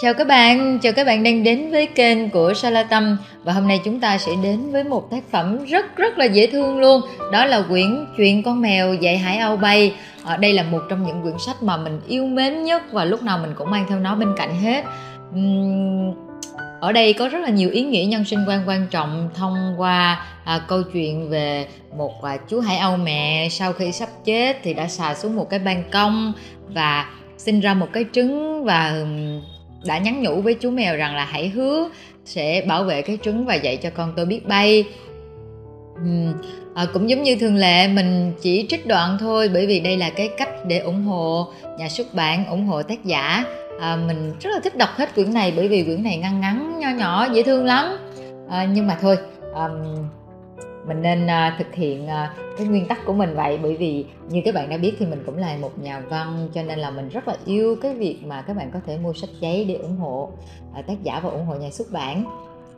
Chào các bạn, chào các bạn đang đến với kênh của Sala Tâm và hôm nay chúng ta sẽ đến với một tác phẩm rất rất là dễ thương luôn. Đó là quyển chuyện con mèo dạy hải âu bay. Ở đây là một trong những quyển sách mà mình yêu mến nhất và lúc nào mình cũng mang theo nó bên cạnh hết. Ở đây có rất là nhiều ý nghĩa nhân sinh quan quan trọng thông qua à, câu chuyện về một à, chú hải âu mẹ sau khi sắp chết thì đã xà xuống một cái ban công và sinh ra một cái trứng và đã nhắn nhủ với chú mèo rằng là hãy hứa sẽ bảo vệ cái trứng và dạy cho con tôi biết bay. Uhm, à, cũng giống như thường lệ mình chỉ trích đoạn thôi bởi vì đây là cái cách để ủng hộ nhà xuất bản ủng hộ tác giả. À, mình rất là thích đọc hết quyển này bởi vì quyển này ngăn ngắn nho nhỏ dễ thương lắm. À, nhưng mà thôi um, mình nên uh, thực hiện uh, cái nguyên tắc của mình vậy. Bởi vì như các bạn đã biết thì mình cũng là một nhà văn cho nên là mình rất là yêu cái việc mà các bạn có thể mua sách giấy để ủng hộ uh, tác giả và ủng hộ nhà xuất bản.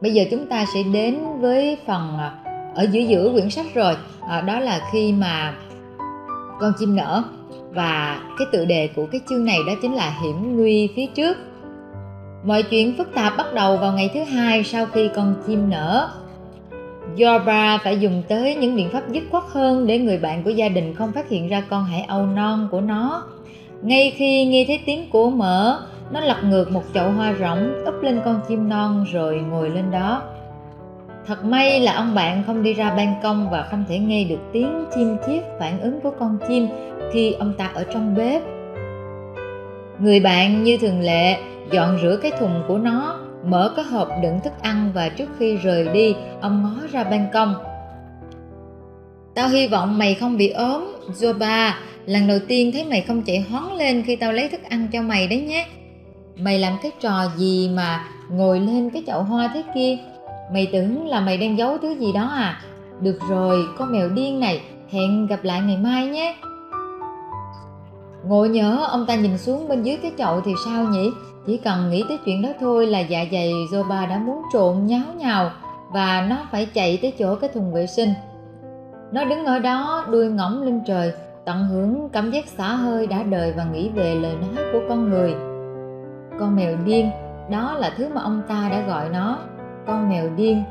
Bây giờ chúng ta sẽ đến với phần uh, ở giữa giữa quyển sách rồi. Uh, đó là khi mà con chim nở. Và cái tựa đề của cái chương này đó chính là hiểm nguy phía trước. Mọi chuyện phức tạp bắt đầu vào ngày thứ hai sau khi con chim nở. Yorba phải dùng tới những biện pháp dứt khoát hơn để người bạn của gia đình không phát hiện ra con hải âu non của nó. Ngay khi nghe thấy tiếng của mở, nó lật ngược một chậu hoa rỗng, úp lên con chim non rồi ngồi lên đó. Thật may là ông bạn không đi ra ban công và không thể nghe được tiếng chim chiếc phản ứng của con chim khi ông ta ở trong bếp. Người bạn như thường lệ dọn rửa cái thùng của nó mở cái hộp đựng thức ăn và trước khi rời đi, ông ngó ra ban công. Tao hy vọng mày không bị ốm joba lần đầu tiên thấy mày không chạy hoáng lên khi tao lấy thức ăn cho mày đấy nhé. Mày làm cái trò gì mà ngồi lên cái chậu hoa thế kia? Mày tưởng là mày đang giấu thứ gì đó à? Được rồi, con mèo điên này, hẹn gặp lại ngày mai nhé ngộ nhớ ông ta nhìn xuống bên dưới cái chậu thì sao nhỉ? Chỉ cần nghĩ tới chuyện đó thôi là dạ dày Zoba đã muốn trộn nháo nhào và nó phải chạy tới chỗ cái thùng vệ sinh. Nó đứng ở đó, đuôi ngỗng lên trời, tận hưởng cảm giác xả hơi đã đời và nghĩ về lời nói của con người. Con mèo điên, đó là thứ mà ông ta đã gọi nó, con mèo điên.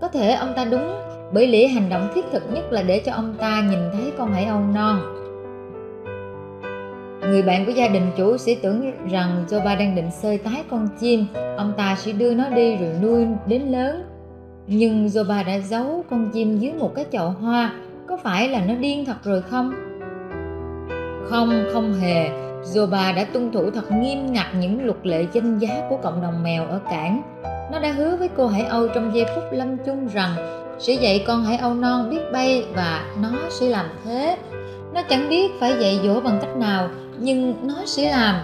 Có thể ông ta đúng, bởi lẽ hành động thiết thực nhất là để cho ông ta nhìn thấy con hải âu non. Người bạn của gia đình chủ sẽ tưởng rằng Joba đang định sơi tái con chim, ông ta sẽ đưa nó đi rồi nuôi đến lớn. Nhưng Joba đã giấu con chim dưới một cái chậu hoa, có phải là nó điên thật rồi không? Không, không hề. Zoba đã tuân thủ thật nghiêm ngặt những luật lệ danh giá của cộng đồng mèo ở cảng. Nó đã hứa với cô Hải Âu trong giây phút lâm chung rằng sẽ dạy con Hải Âu non biết bay và nó sẽ làm thế. Nó chẳng biết phải dạy dỗ bằng cách nào nhưng nó sẽ làm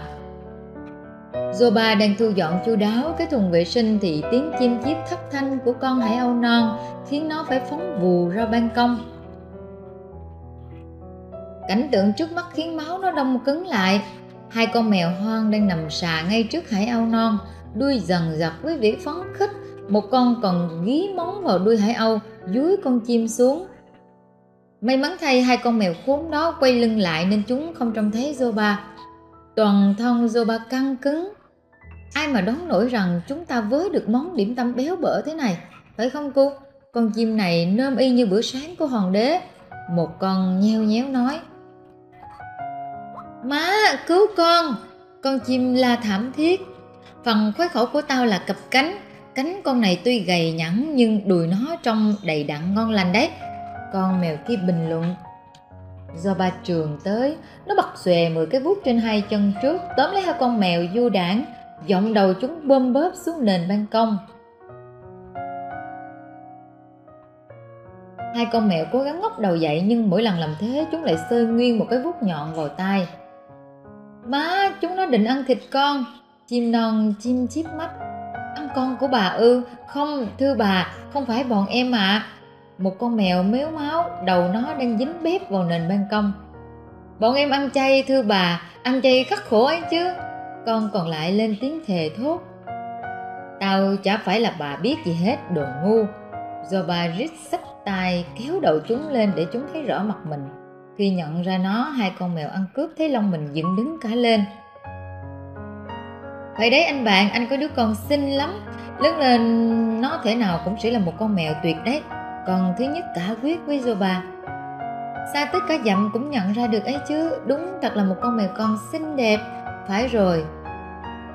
Zoba đang thu dọn chu đáo cái thùng vệ sinh thì tiếng chim chiếp thất thanh của con hải âu non khiến nó phải phóng vù ra ban công. Cảnh tượng trước mắt khiến máu nó đông cứng lại. Hai con mèo hoang đang nằm xà ngay trước hải âu non, đuôi dần dập với vẻ phấn khích. Một con còn gí móng vào đuôi hải âu, dúi con chim xuống May mắn thay hai con mèo khốn đó quay lưng lại nên chúng không trông thấy Zoba. Toàn thân Zoba căng cứng. Ai mà đoán nổi rằng chúng ta với được món điểm tâm béo bở thế này, phải không cô? Con chim này nơm y như bữa sáng của hoàng đế. Một con nheo nhéo nói. Má, cứu con! Con chim la thảm thiết. Phần khoái khẩu của tao là cặp cánh. Cánh con này tuy gầy nhẵn nhưng đùi nó trông đầy đặn ngon lành đấy con mèo kia bình luận. Do ba trường tới, nó bật xòe mười cái vuốt trên hai chân trước, tóm lấy hai con mèo du đảng, giọng đầu chúng bơm bớp xuống nền ban công. Hai con mèo cố gắng ngóc đầu dậy, nhưng mỗi lần làm thế chúng lại sơi nguyên một cái vuốt nhọn vào tai. Má, chúng nó định ăn thịt con. Chim non, chim chip mắt. Ăn con của bà ư? Không, thưa bà, không phải bọn em ạ. à một con mèo méo máu đầu nó đang dính bếp vào nền ban công. Bọn em ăn chay thưa bà ăn chay khắc khổ ấy chứ. Con còn lại lên tiếng thề thốt. Tao chả phải là bà biết gì hết đồ ngu. Rồi bà rít xách tay kéo đầu chúng lên để chúng thấy rõ mặt mình. Khi nhận ra nó hai con mèo ăn cướp thấy lông mình dựng đứng cả lên. Vậy đấy anh bạn, anh có đứa con xinh lắm. Lớn lên nó thể nào cũng sẽ là một con mèo tuyệt đấy. Còn thứ nhất cả quyết với Zoba. Xa tất cả dặm cũng nhận ra được ấy chứ. Đúng thật là một con mèo con xinh đẹp. Phải rồi.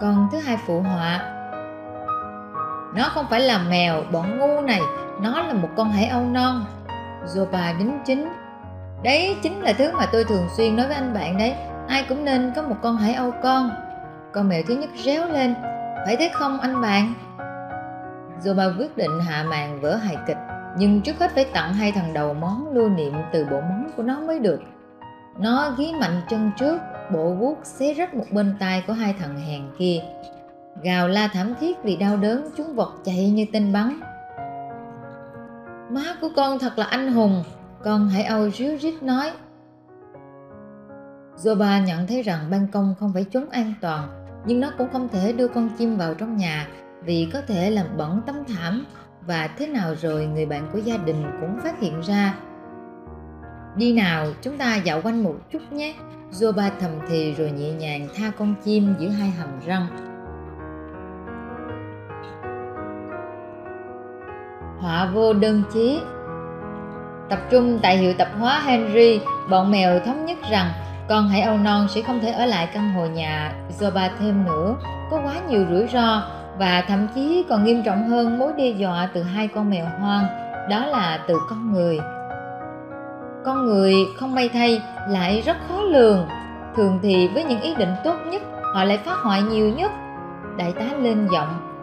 Còn thứ hai phụ họa. Nó không phải là mèo, bọn ngu này. Nó là một con hải âu non. Zoba đính chính. Đấy chính là thứ mà tôi thường xuyên nói với anh bạn đấy. Ai cũng nên có một con hải âu con. Con mèo thứ nhất réo lên. Phải thế không anh bạn? Zoba quyết định hạ màn vỡ hài kịch nhưng trước hết phải tặng hai thằng đầu món lưu niệm từ bộ món của nó mới được. Nó ghi mạnh chân trước, bộ vuốt xé rách một bên tai của hai thằng hèn kia. Gào la thảm thiết vì đau đớn, chúng vọt chạy như tên bắn. Má của con thật là anh hùng, con hãy âu ríu rít nói. Zoba nhận thấy rằng ban công không phải chốn an toàn, nhưng nó cũng không thể đưa con chim vào trong nhà vì có thể làm bẩn tấm thảm và thế nào rồi người bạn của gia đình cũng phát hiện ra. Đi nào, chúng ta dạo quanh một chút nhé. Zoba thầm thì rồi nhẹ nhàng tha con chim giữa hai hàm răng. Họa vô đơn chí. Tập trung tại hiệu tập hóa Henry, bọn mèo thống nhất rằng con hải âu non sẽ không thể ở lại căn hộ nhà Zoba thêm nữa. Có quá nhiều rủi ro và thậm chí còn nghiêm trọng hơn mối đe dọa từ hai con mèo hoang, đó là từ con người. Con người không may thay, lại rất khó lường. Thường thì với những ý định tốt nhất, họ lại phá hoại nhiều nhất. Đại tá lên giọng.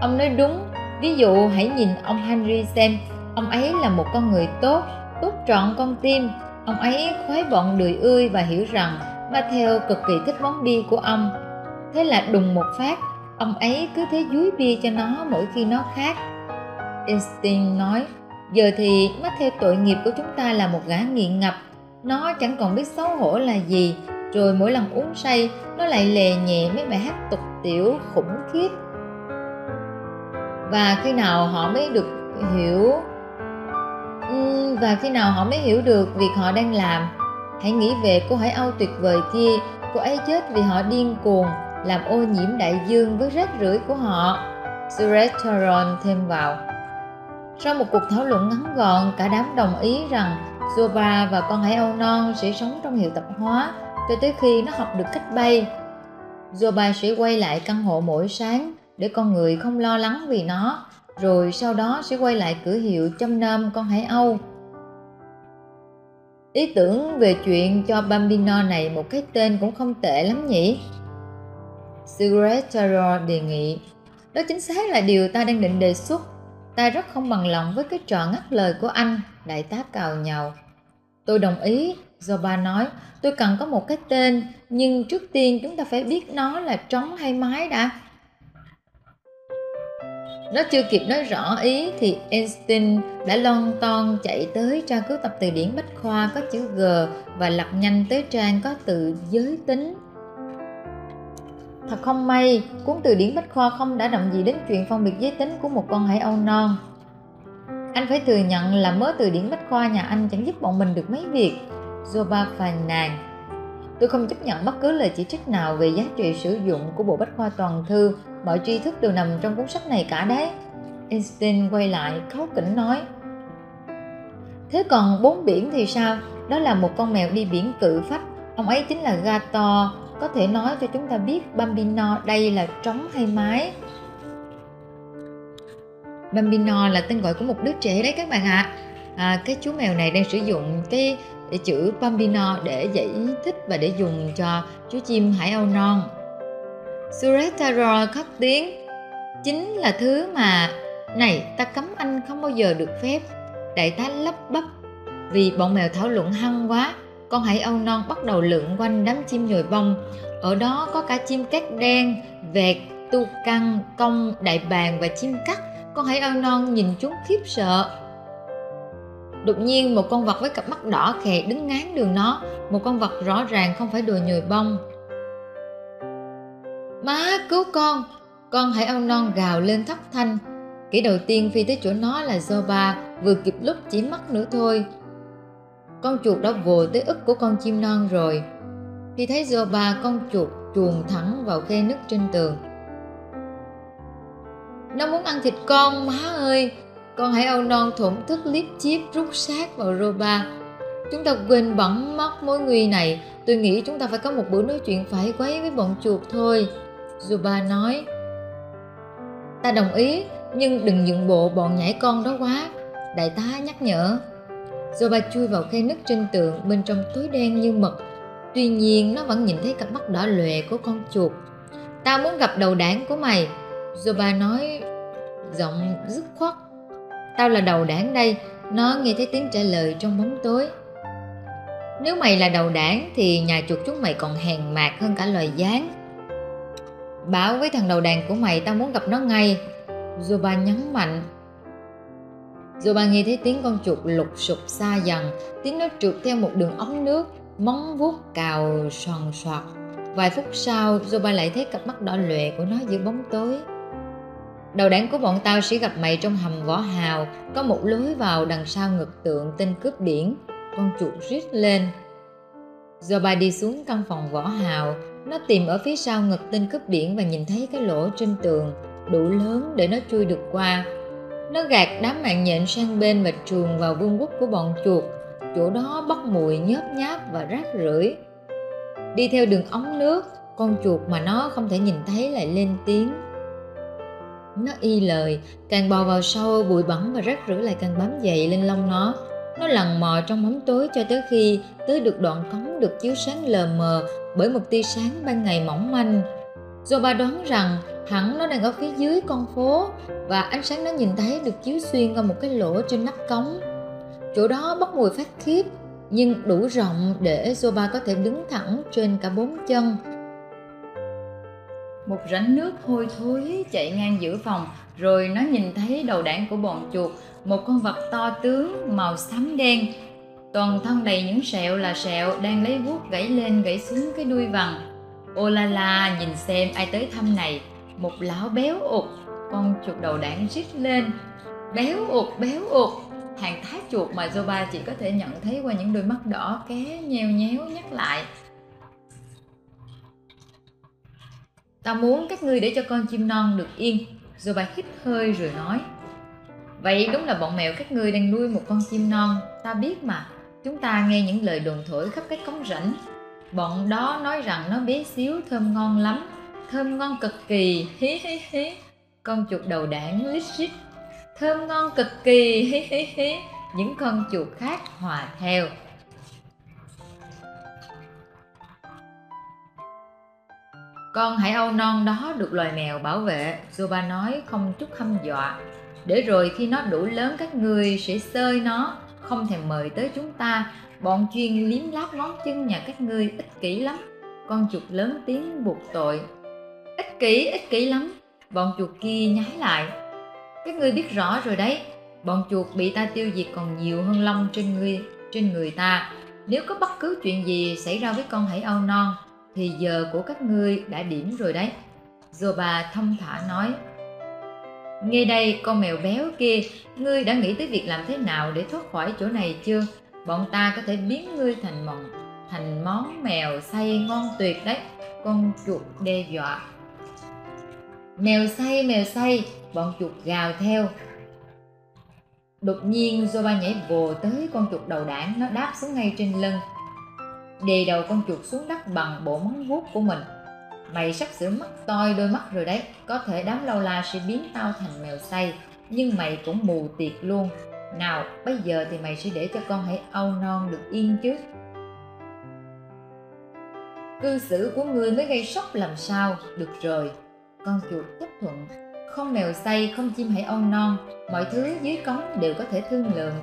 Ông nói đúng, ví dụ hãy nhìn ông henry xem, ông ấy là một con người tốt tốt trọn con tim. Ông ấy khoái bọn đười ươi và hiểu rằng, Matthew cực kỳ thích món bia của ông. Thế là đùng một phát ông ấy cứ thế dúi bia cho nó mỗi khi nó khát. Einstein nói, giờ thì mắt theo tội nghiệp của chúng ta là một gã nghiện ngập. Nó chẳng còn biết xấu hổ là gì, rồi mỗi lần uống say, nó lại lè nhẹ mấy bài hát tục tiểu khủng khiếp. Và khi nào họ mới được hiểu ừ, và khi nào họ mới hiểu được việc họ đang làm, hãy nghĩ về cô hải âu tuyệt vời kia. Cô ấy chết vì họ điên cuồng làm ô nhiễm đại dương với rác rưởi của họ. Suresh Charon thêm vào. Sau một cuộc thảo luận ngắn gọn, cả đám đồng ý rằng Zoba và con hải âu non sẽ sống trong hiệu tập hóa cho tới khi nó học được cách bay. Zoba sẽ quay lại căn hộ mỗi sáng để con người không lo lắng vì nó, rồi sau đó sẽ quay lại cửa hiệu chăm nom con hải âu. Ý tưởng về chuyện cho Bambino này một cái tên cũng không tệ lắm nhỉ. Secretary đề nghị. Đó chính xác là điều ta đang định đề xuất. Ta rất không bằng lòng với cái trò ngắt lời của anh, đại tá cào nhào. Tôi đồng ý Zoba nói. Tôi cần có một cái tên, nhưng trước tiên chúng ta phải biết nó là trống hay mái đã. Nó chưa kịp nói rõ ý thì Einstein đã lon ton chạy tới tra cứu tập từ điển bách khoa có chữ G và lật nhanh tới trang có từ giới tính. Thật không may, cuốn từ điển Bách Khoa không đã động gì đến chuyện phân biệt giới tính của một con hải âu non. Anh phải thừa nhận là mớ từ điển Bách Khoa nhà anh chẳng giúp bọn mình được mấy việc. Zoba phàn nàn. Tôi không chấp nhận bất cứ lời chỉ trích nào về giá trị sử dụng của bộ Bách Khoa toàn thư. Mọi tri thức đều nằm trong cuốn sách này cả đấy. Einstein quay lại, khấu kỉnh nói. Thế còn bốn biển thì sao? Đó là một con mèo đi biển cự phách. Ông ấy chính là Gato, có thể nói cho chúng ta biết Bambino đây là trống hay mái? Bambino là tên gọi của một đứa trẻ đấy các bạn ạ. À, cái chú mèo này đang sử dụng cái chữ Bambino để giải thích và để dùng cho chú chim hải âu non. Suretaro khóc tiếng. Chính là thứ mà này ta cấm anh không bao giờ được phép. Đại tá lắp bắp vì bọn mèo thảo luận hăng quá con hải âu non bắt đầu lượn quanh đám chim nhồi bông. Ở đó có cả chim cát đen, vẹt, tu căng công đại bàng và chim cắt. Con hải âu non nhìn chúng khiếp sợ. Đột nhiên, một con vật với cặp mắt đỏ khè đứng ngán đường nó. Một con vật rõ ràng không phải đồ nhồi bông. Má, cứu con! Con hải âu non gào lên thất thanh. Kỹ đầu tiên phi tới chỗ nó là Zoba, vừa kịp lúc chỉ mắt nữa thôi con chuột đã vồ tới ức của con chim non rồi. Thì thấy Zoba con chuột chuồn thẳng vào khe nứt trên tường. Nó muốn ăn thịt con, má ơi! Con hãy âu non thổn thức liếp chiếp rút sát vào roba chúng ta quên bẵng mất mối nguy này. Tôi nghĩ chúng ta phải có một bữa nói chuyện phải quấy với bọn chuột thôi Zuba nói. Ta đồng ý, nhưng đừng nhượng bộ bọn nhảy con đó quá, đại tá nhắc nhở. Rồi bà chui vào khe nứt trên tượng bên trong tối đen như mực. Tuy nhiên, nó vẫn nhìn thấy cặp mắt đỏ lòe của con chuột. Tao muốn gặp đầu đảng của mày. Rồi bà nói giọng dứt khoát. Tao là đầu đảng đây. Nó nghe thấy tiếng trả lời trong bóng tối. Nếu mày là đầu đảng thì nhà chuột chúng mày còn hèn mạt hơn cả loài gián. Bảo với thằng đầu đàn của mày tao muốn gặp nó ngay. Rồi bà nhấn mạnh. Zoba nghe thấy tiếng con chuột lục sụp xa dần, tiếng nó trượt theo một đường ống nước, móng vuốt cào soàn soạt. Vài phút sau Zoba lại thấy cặp mắt đỏ lệ của nó giữa bóng tối. Đầu đảng của bọn tao sẽ gặp mày trong hầm võ hào, có một lối vào đằng sau ngực tượng tên cướp biển. Con chuột rít lên. Zoba đi xuống căn phòng võ hào, nó tìm ở phía sau ngực tên cướp biển và nhìn thấy cái lỗ trên tường, đủ lớn để nó chui được qua nó gạt đám mạng nhện sang bên và truồng vào vương quốc của bọn chuột. Chỗ đó bốc mùi nhớp nháp và rác rưởi. Đi theo đường ống nước, con chuột mà nó không thể nhìn thấy lại lên tiếng. Nó y lời, càng bò vào sâu bụi bẩn và rác rưởi lại càng bám dày lên lông nó. Nó lằn mò trong bóng tối cho tới khi tới được đoạn cống được chiếu sáng lờ mờ bởi một tia sáng ban ngày mỏng manh. Zoba đoán rằng hẳn nó đang ở phía dưới con phố và ánh sáng nó nhìn thấy được chiếu xuyên qua một cái lỗ trên nắp cống. Chỗ đó bốc mùi phát khiếp nhưng đủ rộng để Zoba có thể đứng thẳng trên cả bốn chân. Một rãnh nước hôi thối chạy ngang giữa phòng rồi nó nhìn thấy đầu đạn của bọn chuột, một con vật to tướng màu xám đen. Toàn thân đầy những sẹo là sẹo đang lấy vuốt gãy lên gãy xuống cái đuôi vằn. Ô la la nhìn xem ai tới thăm này, một lão béo ụt, con chuột đầu đạn rít lên. Béo ụt, béo ụt, hàng thái chuột mà Zoba chỉ có thể nhận thấy qua những đôi mắt đỏ ké nheo nhéo nhắc lại. Tao muốn các ngươi để cho con chim non được yên, Zoba hít hơi rồi nói. Vậy đúng là bọn mèo các ngươi đang nuôi một con chim non. Ta biết mà. Chúng ta nghe những lời đồn thổi khắp các cống rãnh. Bọn đó nói rằng nó bé xíu thơm ngon lắm. Thơm ngon cực kỳ hí hí hí Con chuột đầu đảng lít xít Thơm ngon cực kỳ hí hí hí Những con chuột khác hòa theo Con hải âu non đó được loài mèo bảo vệ, Zoba nói không chút hăm dọa. Để rồi khi nó đủ lớn các người sẽ sơi nó, không thèm mời tới chúng ta. Bọn chuyên liếm láp ngón chân nhà các ngươi ích kỷ lắm. Con chuột lớn tiếng buộc tội. Ích kỷ, ích kỷ lắm. Bọn chuột kia nhái lại. Các ngươi biết rõ rồi đấy, bọn chuột bị ta tiêu diệt còn nhiều hơn lông trên người trên người ta. Nếu có bất cứ chuyện gì xảy ra với con hải âu non, thì giờ của các ngươi đã điểm rồi đấy Zoba thông thả nói Nghe đây con mèo béo kia Ngươi đã nghĩ tới việc làm thế nào để thoát khỏi chỗ này chưa Bọn ta có thể biến ngươi thành món Thành món mèo xay ngon tuyệt đấy Con chuột đe dọa Mèo say mèo say, Bọn chuột gào theo. Đột nhiên Zoba nhảy vồ tới con chuột đầu đảng Nó đáp xuống ngay trên lưng. Đè đầu con chuột xuống đất bằng bộ móng vuốt của mình. Mày sắp sửa mất toi đôi mắt rồi đấy có thể đám lâu la sẽ biến tao thành mèo say nhưng mày cũng mù tiệt luôn. Nào bây giờ thì mày sẽ để cho con hãy âu non được yên chứ. Cư xử của ngươi mới gây sốc làm sao? Được rồi con chuột chấp thuận. Không mèo say không chim hãy âu non mọi thứ dưới cống đều có thể thương lượng.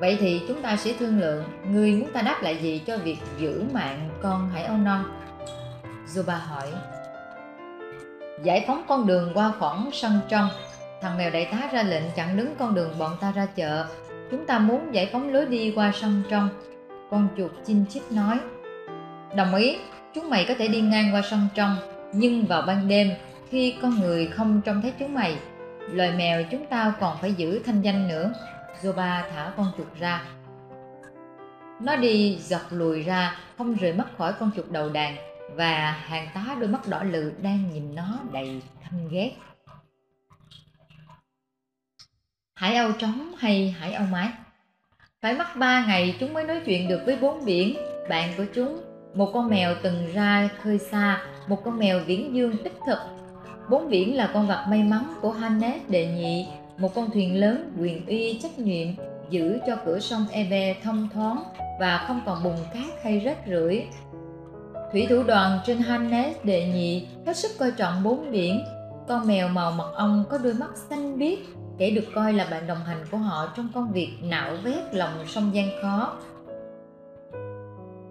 Vậy thì chúng ta sẽ thương lượng Người muốn ta đáp lại gì cho việc giữ mạng con hải âu non? Zuba hỏi. Giải phóng con đường qua khoảng sân trong. Thằng mèo đại tá ra lệnh chặn đứng con đường bọn ta ra chợ. Chúng ta muốn giải phóng lối đi qua sân trong. Con chuột chinh chích nói. Đồng ý, chúng mày có thể đi ngang qua sân trong. Nhưng vào ban đêm, khi con người không trông thấy chúng mày Loài mèo chúng ta còn phải giữ thanh danh nữa Zoba thả con chuột ra. Nó đi giật lùi ra, không rời mắt khỏi con chuột đầu đàn. và hàng tá đôi mắt đỏ lự đang nhìn nó đầy căm ghét hải âu trống hay hải âu mái phải mất ba ngày chúng mới nói chuyện được với bốn biển bạn của chúng một con mèo từng ra khơi xa một con mèo viễn dương đích thực. Bốn biển là con vật may mắn của hannes đệ nhị. Một con thuyền lớn quyền uy trách nhiệm, giữ cho cửa sông ebe thông thoáng và không còn bùn cát hay rác rưởi. Thủy thủ đoàn trên hannes đệ nhị hết sức coi trọng bốn biển. Con mèo màu mật ong có đôi mắt xanh biếc, kẻ được coi là bạn đồng hành của họ trong công việc nạo vét lòng sông gian khó.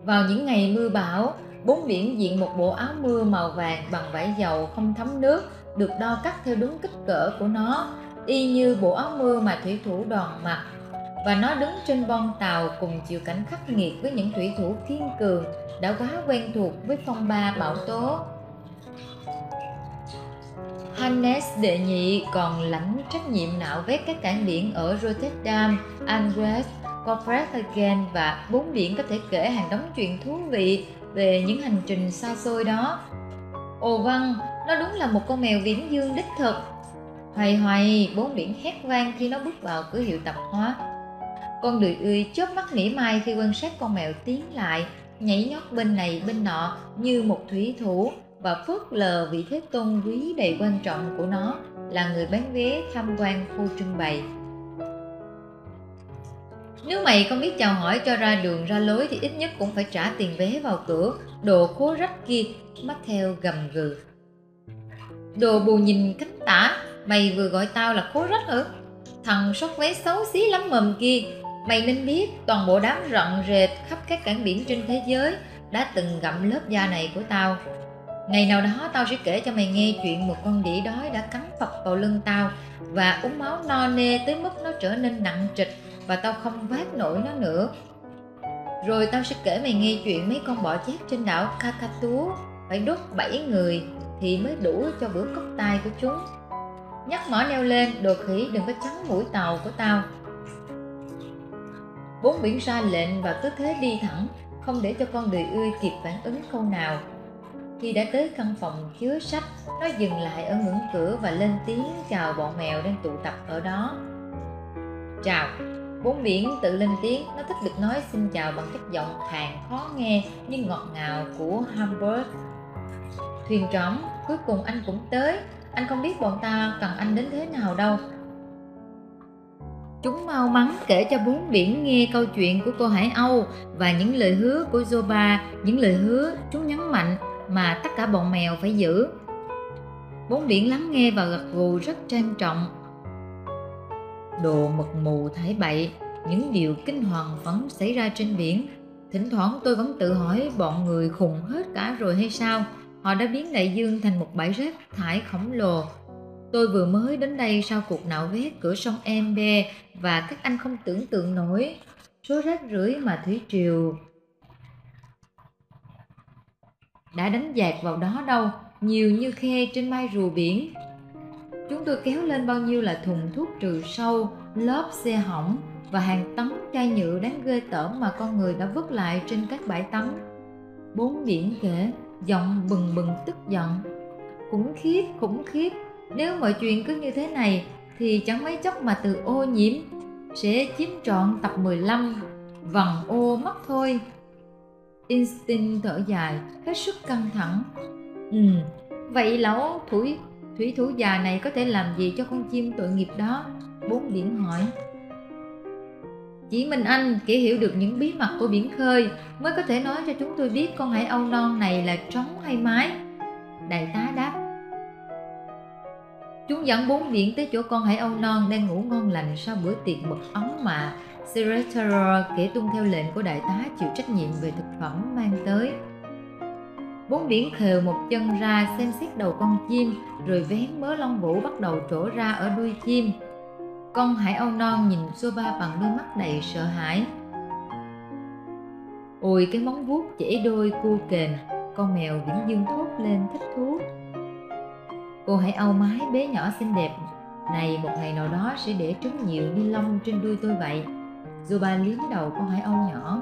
Vào những ngày mưa bão bốn biển diện một bộ áo mưa màu vàng bằng vải dầu không thấm nước được đo cắt theo đúng kích cỡ của nó y như bộ áo mưa mà thủy thủ đoàn mặc. Và nó đứng trên bon tàu cùng chịu cảnh khắc nghiệt với những thủy thủ kiên cường đã quá quen thuộc với phong ba bão tố. Hannes đệ nhị còn lãnh trách nhiệm nạo vét các cảng biển ở Rotterdam, Antwerp, Copenhagen và bốn biển có thể kể hàng đống chuyện thú vị về những hành trình xa xôi đó. Ồ vâng, nó đúng là một con mèo viễn dương đích thực. Hoài hoài, bốn biển hét vang khi nó bước vào cửa hiệu tạp hóa. Con đười ươi chớp mắt mỉa mai khi quan sát con mèo tiến lại, nhảy nhót bên này bên nọ như một thủy thủ và phớt lờ vị thế tôn quý đầy quan trọng của nó là người bán vé tham quan khu trưng bày nếu mày không biết chào hỏi cho ra đường, ra lối thì ít nhất cũng phải trả tiền vé vào cửa. Đồ khố rách kia mắt theo gầm gừ. Đồ bù nhìn cánh tả, mày vừa gọi tao là khố rách hả? thằng sót vé xấu xí lắm mầm kia. Mày nên biết, toàn bộ đám rận rệt khắp các cảng biển trên thế giới đã từng gặm lớp da này của tao. Ngày nào đó tao sẽ kể cho mày nghe chuyện một con đĩa đói đã cắn phập vào lưng tao và uống máu no nê tới mức nó trở nên nặng trịch và tao không vác nổi nó nữa. Rồi tao sẽ kể mày nghe chuyện mấy con bọ chét trên đảo Kakatu phải đốt bảy người thì mới đủ cho bữa cốc tai của chúng. Nhắc mỏ neo lên, đồ khỉ đừng có trắng mũi tàu của tao. Bốn biển ra lệnh và cứ thế đi thẳng, không để cho con đời ươi kịp phản ứng câu nào khi đã tới căn phòng chứa sách nó dừng lại ở ngưỡng cửa và lên tiếng chào bọn mèo đang tụ tập ở đó chào bốn biển tự lên tiếng nó thích được nói xin chào bằng cách giọng khàn khó nghe nhưng ngọt ngào của hamburg. Thuyền trống cuối cùng anh cũng tới. Anh không biết bọn ta cần anh đến thế nào đâu. Chúng mau mắn kể cho bốn biển nghe câu chuyện của cô Hải Âu và những lời hứa của Zoba, những lời hứa chúng nhấn mạnh mà tất cả bọn mèo phải giữ. Bốn biển lắng nghe và gật gù rất trang trọng đồ mật mù thải bậy, những điều kinh hoàng vẫn xảy ra trên biển. Thỉnh thoảng tôi vẫn tự hỏi bọn người khùng hết cả rồi hay sao? Họ đã biến đại dương thành một bãi rác thải khổng lồ. Tôi vừa mới đến đây sau cuộc nạo vét cửa sông Embe và các anh không tưởng tượng nổi. Số rác rưởi mà thủy triều đã đánh dạt vào đó đâu. Nhiều như khe trên mai rùa biển chúng tôi kéo lên bao nhiêu là thùng thuốc trừ sâu lớp xe hỏng và hàng tấn chai nhựa đáng ghê tởm mà con người đã vứt lại trên các bãi tắm. Bốn biển kể giọng bừng bừng tức giận. Khủng khiếp khủng khiếp nếu mọi chuyện cứ như thế này thì chẳng mấy chốc mà từ ô nhiễm sẽ chiếm trọn tập 15 vằn ô mất thôi. Instinct thở dài, hết sức căng thẳng. Ừ, vậy lão thủy thủy thủ già này có thể làm gì cho con chim tội nghiệp đó? Bốn biển hỏi. Chỉ mình anh kỹ hiểu được những bí mật của biển khơi, mới có thể nói cho chúng tôi biết con hải âu non này là trống hay mái. Đại tá đáp. Chúng dẫn bốn biển tới chỗ con hải âu non đang ngủ ngon lành sau bữa tiệc mật ống mà Secretary kể tuân theo lệnh của đại tá, chịu trách nhiệm về thực phẩm mang tới. Bốn biển khều một chân ra xem xét đầu con chim rồi vén mớ lông vũ bắt đầu trổ ra ở đuôi chim. Con hải âu non nhìn xô ba bằng đôi mắt đầy sợ hãi. Ôi cái móng vuốt chỉ đôi cua kềnh, con mèo viễn dương thốt lên thích thú. Cô hải âu mái bé nhỏ xinh đẹp này một ngày nào đó sẽ để trứng nhiều ni lông trên đuôi tôi vậy Zuba liếm đầu con hải âu nhỏ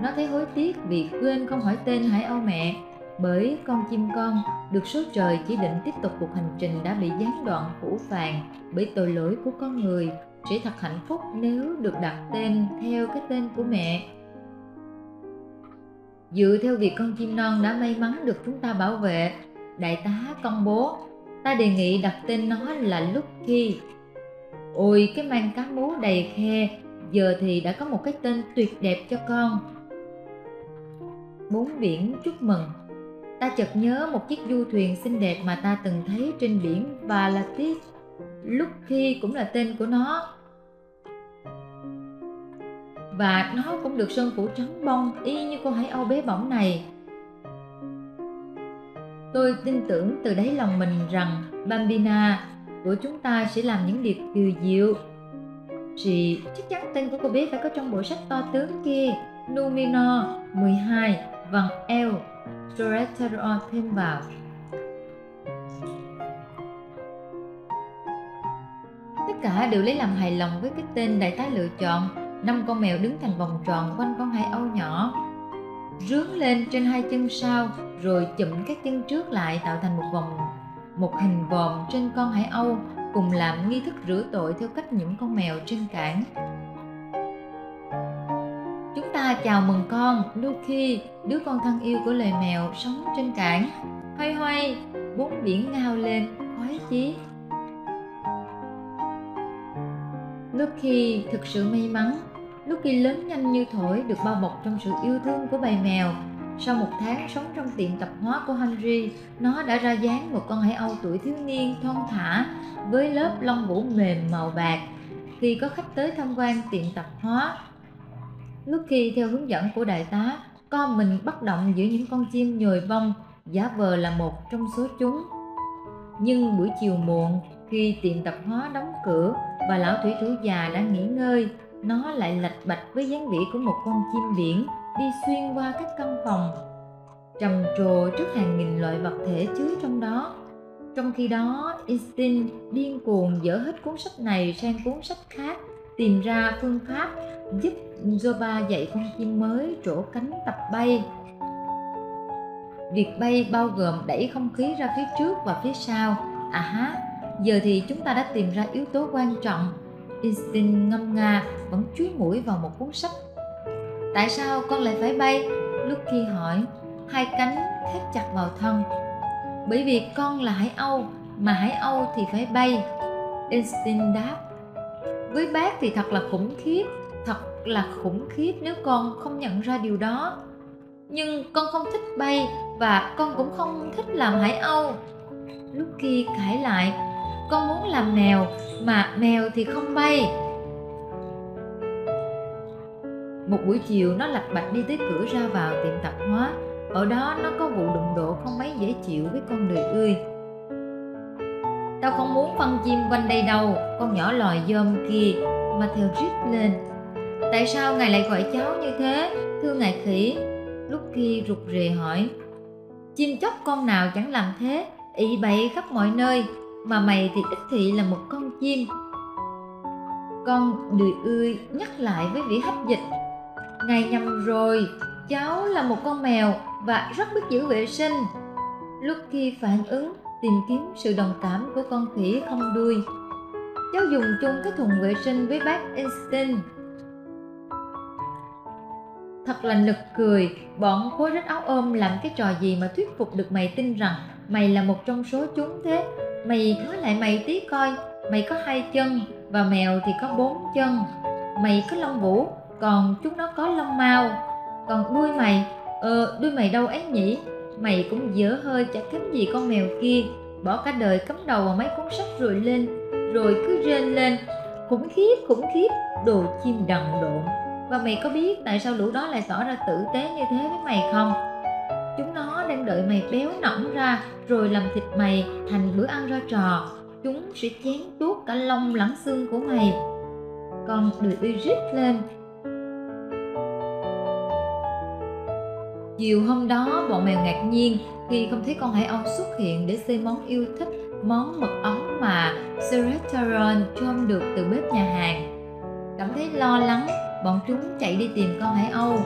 nó thấy hối tiếc vì quên không hỏi tên hải âu mẹ. Bởi con chim con, được số trời chỉ định tiếp tục cuộc hành trình đã bị gián đoạn, phủ phàng. Bởi tội lỗi của con người, sẽ thật hạnh phúc nếu được đặt tên theo cái tên của mẹ. Dựa theo việc con chim non đã may mắn được chúng ta bảo vệ, đại tá công bố, ta đề nghị đặt tên nó là Lucky ôi, cái mang cá mú đầy khe, giờ thì đã có một cái tên tuyệt đẹp cho con bốn biển chúc mừng. Ta chợt nhớ một chiếc du thuyền xinh đẹp mà ta từng thấy trên biển Valatis. Lúc khi cũng là tên của nó. Và nó cũng được sơn phủ trắng bông, y như cô hải âu bé bỏng này. Tôi tin tưởng từ đáy lòng mình rằng Bambina của chúng ta sẽ làm những điều kỳ diệu. Chị, chắc chắn tên của cô bé phải có trong bộ sách to tướng kia, Numino 12 vàng L. Cholesterol thêm vào. Tất cả đều lấy làm hài lòng với cái tên đại tá lựa chọn. Năm con mèo đứng thành vòng tròn quanh con hải âu nhỏ. Rướn lên trên hai chân sau, rồi chụm các chân trước lại, tạo thành một vòng, một hình vòm trên con hải âu, cùng làm nghi thức rửa tội theo cách những con mèo trên cảng ta chào mừng con. Lucky đứa con thân yêu của lời mèo sống trên cảng hoay hoay bốn biển ngao lên khoái chí. Lucky thực sự may mắn Lucky lớn nhanh như thổi được bao bọc trong sự yêu thương của bầy mèo sau một tháng sống trong tiệm tập hóa của Henry, nó đã ra dáng một con hải âu tuổi thiếu niên thon thả với lớp lông vũ mềm màu bạc. Khi có khách tới tham quan tiệm tập hóa, Lucky theo hướng dẫn của đại tá, con mình bắt động giữa những con chim nhồi vong, giả vờ là một trong số chúng. Nhưng buổi chiều muộn, khi tiệm tập hóa đóng cửa và lão thủy thủ già đã nghỉ ngơi, nó lại lạch bạch với dáng vẻ của một con chim biển đi xuyên qua các căn phòng trầm trồ trước hàng nghìn loại vật thể chứa trong đó trong khi đó Einstein điên cuồng dỡ hết cuốn sách này sang cuốn sách khác tìm ra phương pháp giúp Zoba dạy con chim mới trổ cánh tập bay. Việc bay bao gồm đẩy không khí ra phía trước và phía sau. À ha giờ thì chúng ta đã tìm ra yếu tố quan trọng. Einstein ngâm nga vẫn chuối mũi vào một cuốn sách. Tại sao con lại phải bay? Lucky hỏi, hai cánh thép chặt vào thân. Bởi vì con là hải âu, mà hải âu thì phải bay. Einstein đáp với bác thì thật là khủng khiếp, thật là khủng khiếp nếu con không nhận ra điều đó. Nhưng con không thích bay và con cũng không thích làm hải âu. Lúc kia cãi lại, con muốn làm mèo, mà mèo thì không bay. Một buổi chiều nó lạch bạch đi tới cửa ra vào tiệm tạp hóa. Ở đó nó có vụ đụng độ không mấy dễ chịu với con đời ươi tao không muốn phân chim quanh đây đâu, con nhỏ lòi dơm kia mà theo rít lên. Tại sao ngài lại gọi cháu như thế, thưa ngài khỉ? Lúc kia rụt rè hỏi. Chim chóc con nào chẳng làm thế ị bậy khắp mọi nơi, mà mày thì ít thị là một con chim. Con đười ươi nhắc lại với vị hách dịch. Ngài nhầm rồi, cháu là một con mèo và rất biết giữ vệ sinh. Lúc kia phản ứng tìm kiếm sự đồng cảm của con khỉ không đuôi. Cháu dùng chung cái thùng vệ sinh với bác Einstein. Thật là nực cười, bọn khối rách áo ôm làm cái trò gì mà thuyết phục được mày tin rằng mày là một trong số chúng thế? Mày nói lại mày tí coi, mày có hai chân và mèo thì có bốn chân. Mày có lông vũ, còn chúng nó có lông mao còn đuôi mày ờ đuôi mày đâu ấy nhỉ? Mày cũng dở hơi chả kém gì con mèo kia. Bỏ cả đời cắm đầu vào mấy cuốn sách rồi lên, rồi cứ rên lên. Khủng khiếp khủng khiếp, đồ chim đần độn. Và mày có biết tại sao lũ đó lại tỏ ra tử tế như thế với mày không? Chúng nó đang đợi mày béo nõn ra, rồi làm thịt mày thành bữa ăn ra trò. Chúng sẽ chén tuốt cả lông lẫn xương của mày. Con đười uy rít lên. Chiều hôm đó, bọn mèo ngạc nhiên khi không thấy con hải âu xuất hiện để xây món yêu thích, món mật ống mà Sereteron trôm được từ bếp nhà hàng. Cảm thấy lo lắng, bọn chúng chạy đi tìm con hải âu.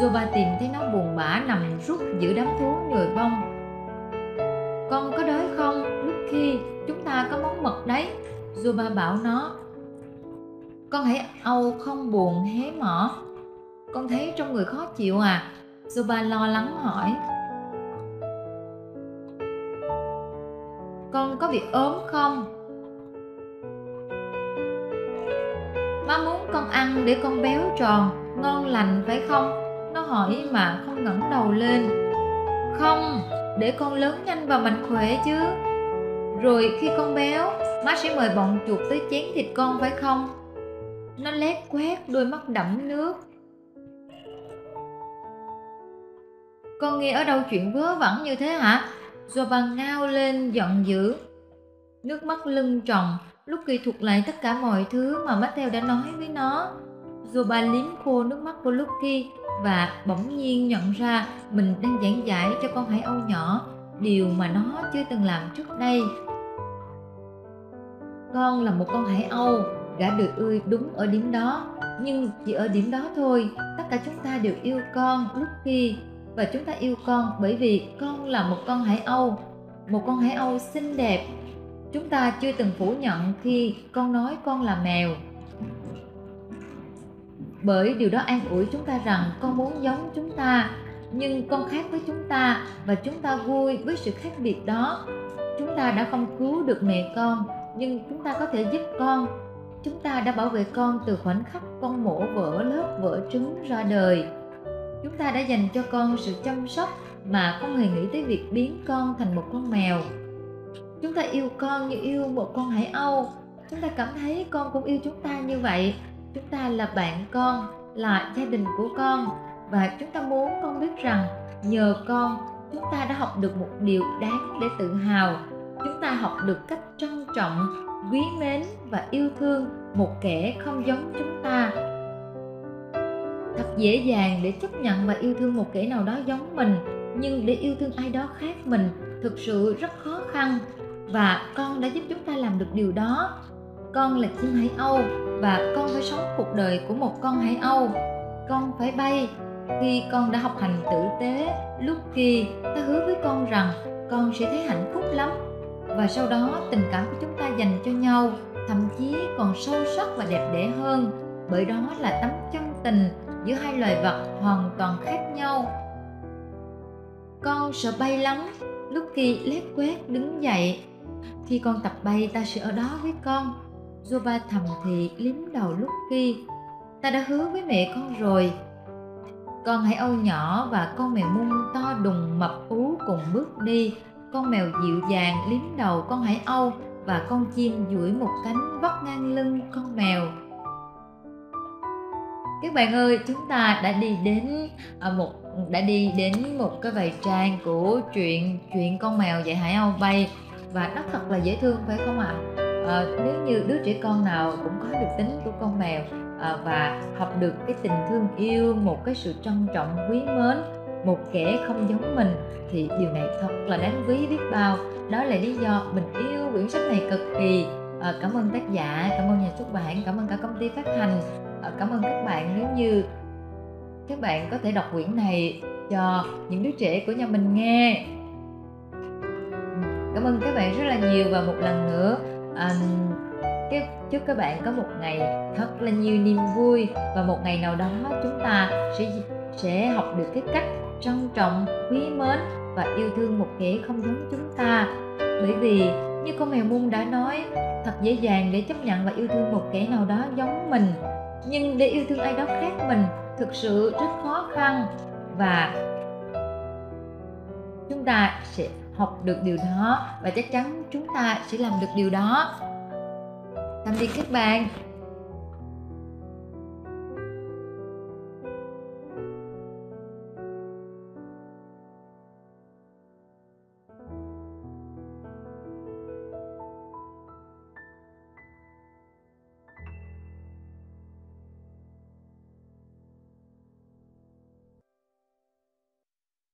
Zoba tìm thấy nó buồn bã nằm rút giữa đám thú nhồi bông. Con có đói không? Lúc khi chúng ta có món mật đấy, Zoba bảo nó. Con hải âu không buồn hé mỏ. Con thấy trong người khó chịu à? Zuba lo lắng hỏi. Con có bị ốm không? Má muốn con ăn để con béo tròn, ngon lành phải không? Nó hỏi mà không ngẩng đầu lên. Không, để con lớn nhanh và mạnh khỏe chứ. Rồi khi con béo, má sẽ mời bọn chuột tới chén thịt con phải không? Nó lét quét đôi mắt đẫm nước. Con nghe ở đâu chuyện vớ vẩn như thế hả? Zoba ngao lên giận dữ. Nước mắt lưng tròng, lúc kỳ thuật lại tất cả mọi thứ mà Matthew đã nói với nó. Zoba liếm khô nước mắt của Lucky và bỗng nhiên nhận ra mình đang giảng giải cho con hải âu nhỏ, điều mà nó chưa từng làm trước đây. Con là một con hải âu, gã được ươi đúng ở điểm đó. Nhưng chỉ ở điểm đó thôi, tất cả chúng ta đều yêu con, Lucky và chúng ta yêu con bởi vì con là một con hải âu, một con hải âu xinh đẹp. Chúng ta chưa từng phủ nhận khi con nói con là mèo. Bởi điều đó an ủi chúng ta rằng con muốn giống chúng ta, nhưng con khác với chúng ta và chúng ta vui với sự khác biệt đó. Chúng ta đã không cứu được mẹ con, nhưng chúng ta có thể giúp con. Chúng ta đã bảo vệ con từ khoảnh khắc con mổ vỡ lớp vỡ trứng ra đời chúng ta đã dành cho con sự chăm sóc mà không hề nghĩ tới việc biến con thành một con mèo. Chúng ta yêu con như yêu một con hải âu. Chúng ta cảm thấy con cũng yêu chúng ta như vậy. Chúng ta là bạn con, là gia đình của con. Và chúng ta muốn con biết rằng nhờ con, chúng ta đã học được một điều đáng để tự hào. Chúng ta học được cách trân trọng, quý mến và yêu thương một kẻ không giống chúng ta thật dễ dàng để chấp nhận và yêu thương một kẻ nào đó giống mình, nhưng để yêu thương ai đó khác mình thực sự rất khó khăn. Và con đã giúp chúng ta làm được điều đó. Con là chim hải âu và con phải sống cuộc đời của một con hải âu. Con phải bay. Khi con đã học hành tử tế, lúc kia ta hứa với con rằng con sẽ thấy hạnh phúc lắm. Và sau đó, tình cảm của chúng ta dành cho nhau, thậm chí còn sâu sắc và đẹp đẽ hơn, bởi đó là tấm chân tình giữa hai loài vật hoàn toàn khác nhau. Con sợ bay lắm. Lúc kỳ lét quét, đứng dậy, khi con tập bay, ta sẽ ở đó với con. Zoba thầm thì liếm đầu Lucky ta đã hứa với mẹ con rồi. Con hãy âu nhỏ và con mèo mung to đùng mập ú cùng bước đi. Con mèo dịu dàng liếm đầu con hải âu và con chim duỗi một cánh vắt ngang lưng con mèo các bạn ơi chúng ta đã đi đến à, một đã đi đến một cái vài trang của chuyện chuyện con mèo dạy hải âu bay. Và nó thật là dễ thương phải không ạ? À, nếu như đứa trẻ con nào cũng có được tính của con mèo à, và học được cái tình thương yêu một cái sự trân trọng quý mến một kẻ không giống mình thì điều này thật là đáng quý biết bao. Đó là lý do mình yêu quyển sách này cực kỳ. À, cảm ơn tác giả cảm ơn nhà xuất bản cảm ơn cả công ty phát hành. Ờ, cảm ơn các bạn. Nếu như các bạn có thể đọc quyển này cho những đứa trẻ của nhà mình nghe. Cảm ơn các bạn rất là nhiều và một lần nữa um, chúc các bạn có một ngày thật là nhiều niềm vui và một ngày nào đó chúng ta sẽ sẽ học được cái cách trân trọng quý mến và yêu thương một kẻ không giống chúng ta. Bởi vì như con mèo mung đã nói thật dễ dàng để chấp nhận và yêu thương một kẻ nào đó giống mình nhưng để yêu thương ai đó khác mình thực sự rất khó khăn. Và chúng ta sẽ học được điều đó và chắc chắn chúng ta sẽ làm được điều đó. Tạm biệt các bạn.